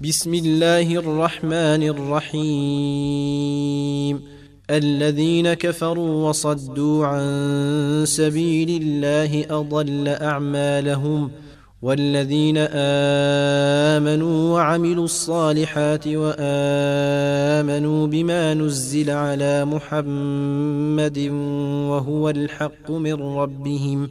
بسم الله الرحمن الرحيم. الذين كفروا وصدوا عن سبيل الله أضل أعمالهم والذين آمنوا وعملوا الصالحات وآمنوا بما نزل على محمد وهو الحق من ربهم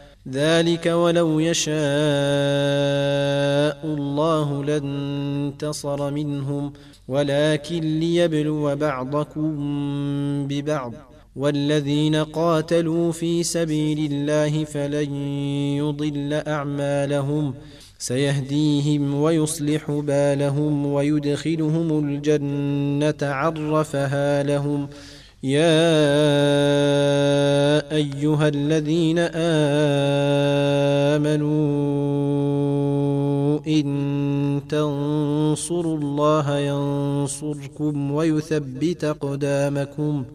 ذلك ولو يشاء الله لانتصر منهم ولكن ليبلو بعضكم ببعض. والذين قاتلوا في سبيل الله فلن يضل أعمالهم. سيهديهم ويصلح بالهم ويدخلهم الجنة عرفها لهم. يا ايها الذين امنوا ان تنصروا الله ينصركم ويثبت اقدامكم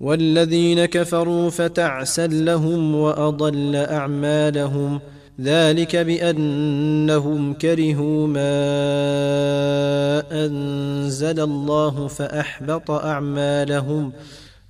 والذين كفروا فتعسا لهم واضل اعمالهم ذلك بأنهم كرهوا ما أنزل الله فأحبط أعمالهم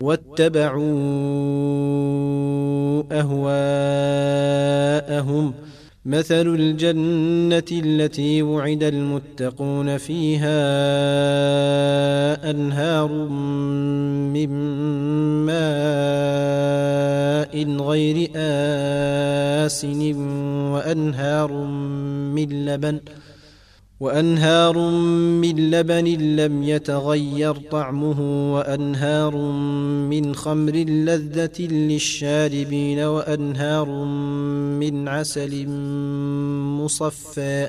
واتبعوا أهواءهم. مثل الجنة التي وعد المتقون فيها أنهار من ماء غير آسن وأنهار من لبن. وأنهار من لبن لم يتغير طعمه وأنهار من خمر لذة للشاربين وأنهار من عسل مصفى.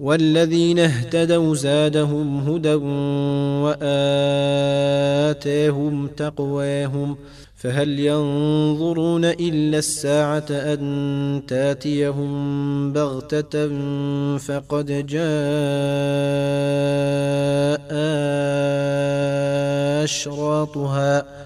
والذين اهتدوا زادهم هدى واتاهم تقواهم فهل ينظرون إلا الساعة أن تاتيهم بغتة فقد جاء أشراطها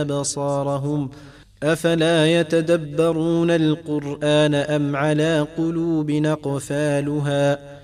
أبصارهم أفلا يتدبرون القرآن أم على قلوب نقفالها ۖ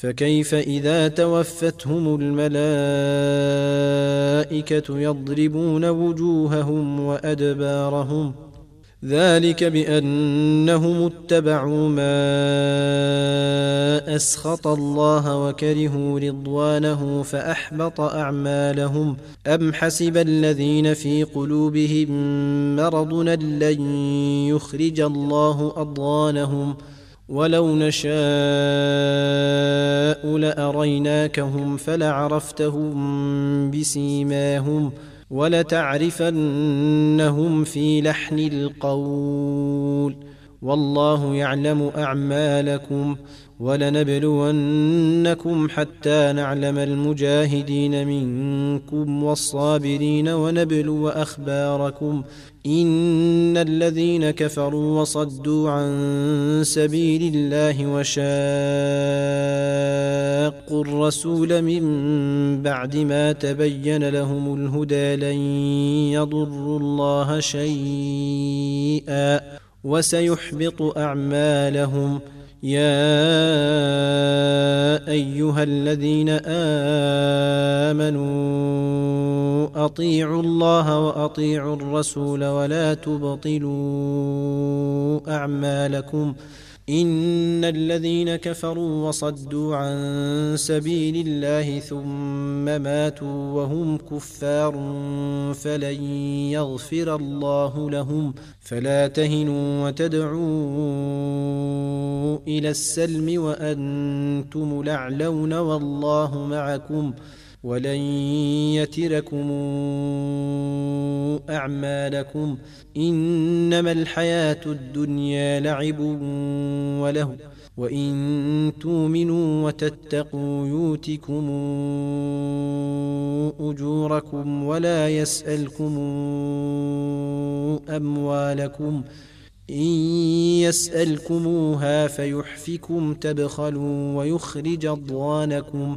فكيف إذا توفتهم الملائكة يضربون وجوههم وأدبارهم ذلك بأنهم اتبعوا ما أسخط الله وكرهوا رضوانه فأحبط أعمالهم أم حسب الذين في قلوبهم مرض لن يخرج الله أضغانهم ولو نشاء لاريناكهم فلعرفتهم بسيماهم ولتعرفنهم في لحن القول والله يعلم أعمالكم ولنبلونكم حتى نعلم المجاهدين منكم والصابرين ونبلو أخباركم إن الذين كفروا وصدوا عن سبيل الله وشاقوا الرسول من بعد ما تبين لهم الهدى لن يضروا الله شيئا وسيحبط أعمالهم. يا أيها الذين آمنوا أطيعوا الله وأطيعوا الرسول ولا تبطلوا أعمالكم. ان الذين كفروا وصدوا عن سبيل الله ثم ماتوا وهم كفار فلن يغفر الله لهم فلا تهنوا وتدعوا إلى السلم وأنتم لعلون والله معكم ولن يتركم أعمالكم إنما الحياة الدنيا لعب وله وإن تؤمنوا وتتقوا يؤتكم أجوركم ولا يسألكم أموالكم إن يسألكموها فيحفكم تبخلوا ويخرج اضوانكم